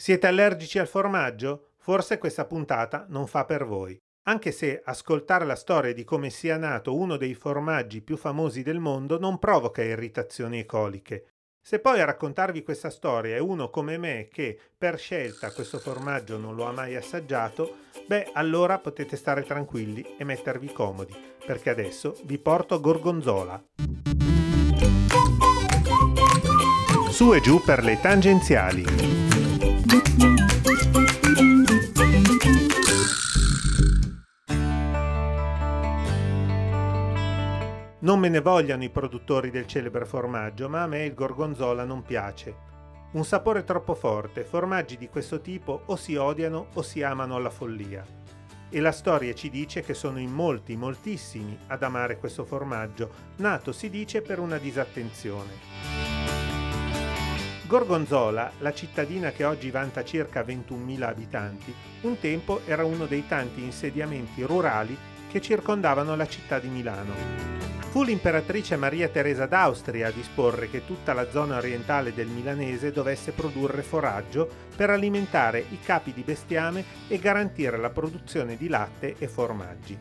Siete allergici al formaggio? Forse questa puntata non fa per voi. Anche se ascoltare la storia di come sia nato uno dei formaggi più famosi del mondo non provoca irritazioni e coliche. Se poi a raccontarvi questa storia è uno come me che per scelta questo formaggio non lo ha mai assaggiato, beh allora potete stare tranquilli e mettervi comodi, perché adesso vi porto a Gorgonzola. Su e giù per le tangenziali. Non me ne vogliano i produttori del celebre formaggio, ma a me il gorgonzola non piace. Un sapore troppo forte, formaggi di questo tipo o si odiano o si amano alla follia. E la storia ci dice che sono in molti, moltissimi ad amare questo formaggio, nato si dice per una disattenzione. Gorgonzola, la cittadina che oggi vanta circa 21.000 abitanti, un tempo era uno dei tanti insediamenti rurali che circondavano la città di Milano. Fu l'imperatrice Maria Teresa d'Austria a disporre che tutta la zona orientale del milanese dovesse produrre foraggio per alimentare i capi di bestiame e garantire la produzione di latte e formaggi.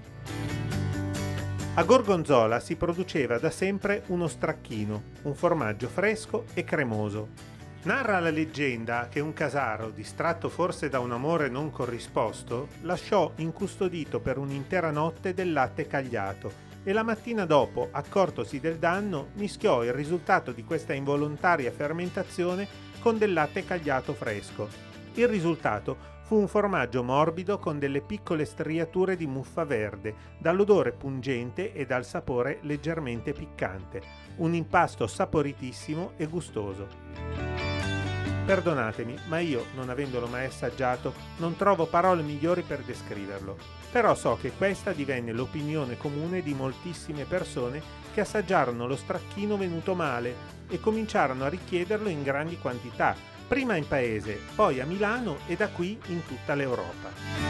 A Gorgonzola si produceva da sempre uno stracchino, un formaggio fresco e cremoso. Narra la leggenda che un casaro, distratto forse da un amore non corrisposto, lasciò incustodito per un'intera notte del latte cagliato e la mattina dopo, accortosi del danno, mischiò il risultato di questa involontaria fermentazione con del latte cagliato fresco. Il risultato fu un formaggio morbido con delle piccole striature di muffa verde, dall'odore pungente e dal sapore leggermente piccante, un impasto saporitissimo e gustoso. Perdonatemi, ma io, non avendolo mai assaggiato, non trovo parole migliori per descriverlo. Però so che questa divenne l'opinione comune di moltissime persone che assaggiarono lo stracchino venuto male e cominciarono a richiederlo in grandi quantità, prima in paese, poi a Milano e da qui in tutta l'Europa.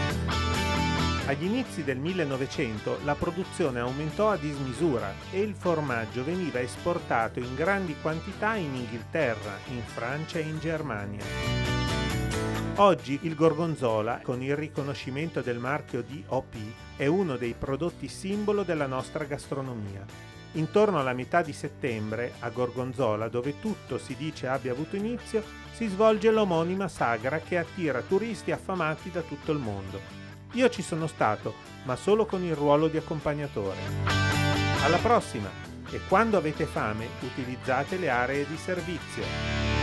Agli inizi del 1900 la produzione aumentò a dismisura e il formaggio veniva esportato in grandi quantità in Inghilterra, in Francia e in Germania. Oggi il gorgonzola, con il riconoscimento del marchio DOP, è uno dei prodotti simbolo della nostra gastronomia. Intorno alla metà di settembre, a Gorgonzola, dove tutto si dice abbia avuto inizio, si svolge l'omonima sagra che attira turisti affamati da tutto il mondo. Io ci sono stato, ma solo con il ruolo di accompagnatore. Alla prossima! E quando avete fame utilizzate le aree di servizio.